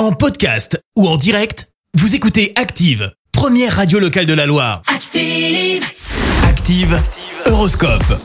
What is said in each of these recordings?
En podcast ou en direct, vous écoutez Active, première radio locale de la Loire. Active. Active, Horoscope.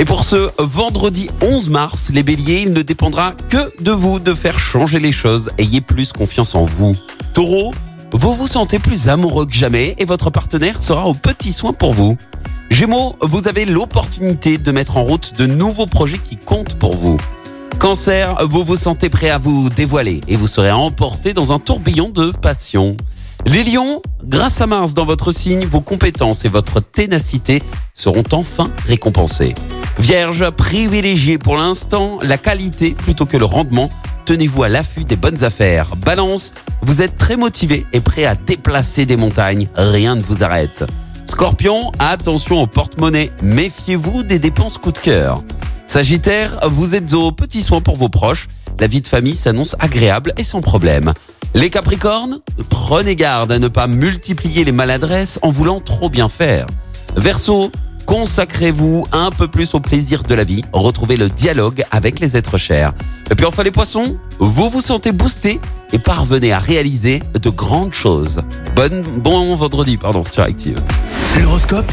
Et pour ce vendredi 11 mars, les béliers, il ne dépendra que de vous de faire changer les choses. Ayez plus confiance en vous. Taureau, vous vous sentez plus amoureux que jamais et votre partenaire sera au petit soin pour vous. Gémeaux, vous avez l'opportunité de mettre en route de nouveaux projets qui comptent pour vous. Cancer, vous vous sentez prêt à vous dévoiler et vous serez emporté dans un tourbillon de passion. Les lions, grâce à Mars dans votre signe, vos compétences et votre ténacité seront enfin récompensées. Vierge, privilégiez pour l'instant la qualité plutôt que le rendement. Tenez-vous à l'affût des bonnes affaires. Balance, vous êtes très motivé et prêt à déplacer des montagnes. Rien ne vous arrête. Scorpion, attention au porte-monnaie. Méfiez-vous des dépenses coup de cœur. Sagittaire, vous êtes au petit soin pour vos proches. La vie de famille s'annonce agréable et sans problème. Les Capricornes, prenez garde à ne pas multiplier les maladresses en voulant trop bien faire. Verseau, consacrez-vous un peu plus au plaisir de la vie, retrouvez le dialogue avec les êtres chers. Et puis enfin les poissons, vous vous sentez boosté et parvenez à réaliser de grandes choses. Bonne, bon vendredi, pardon, sur Active. L'horoscope?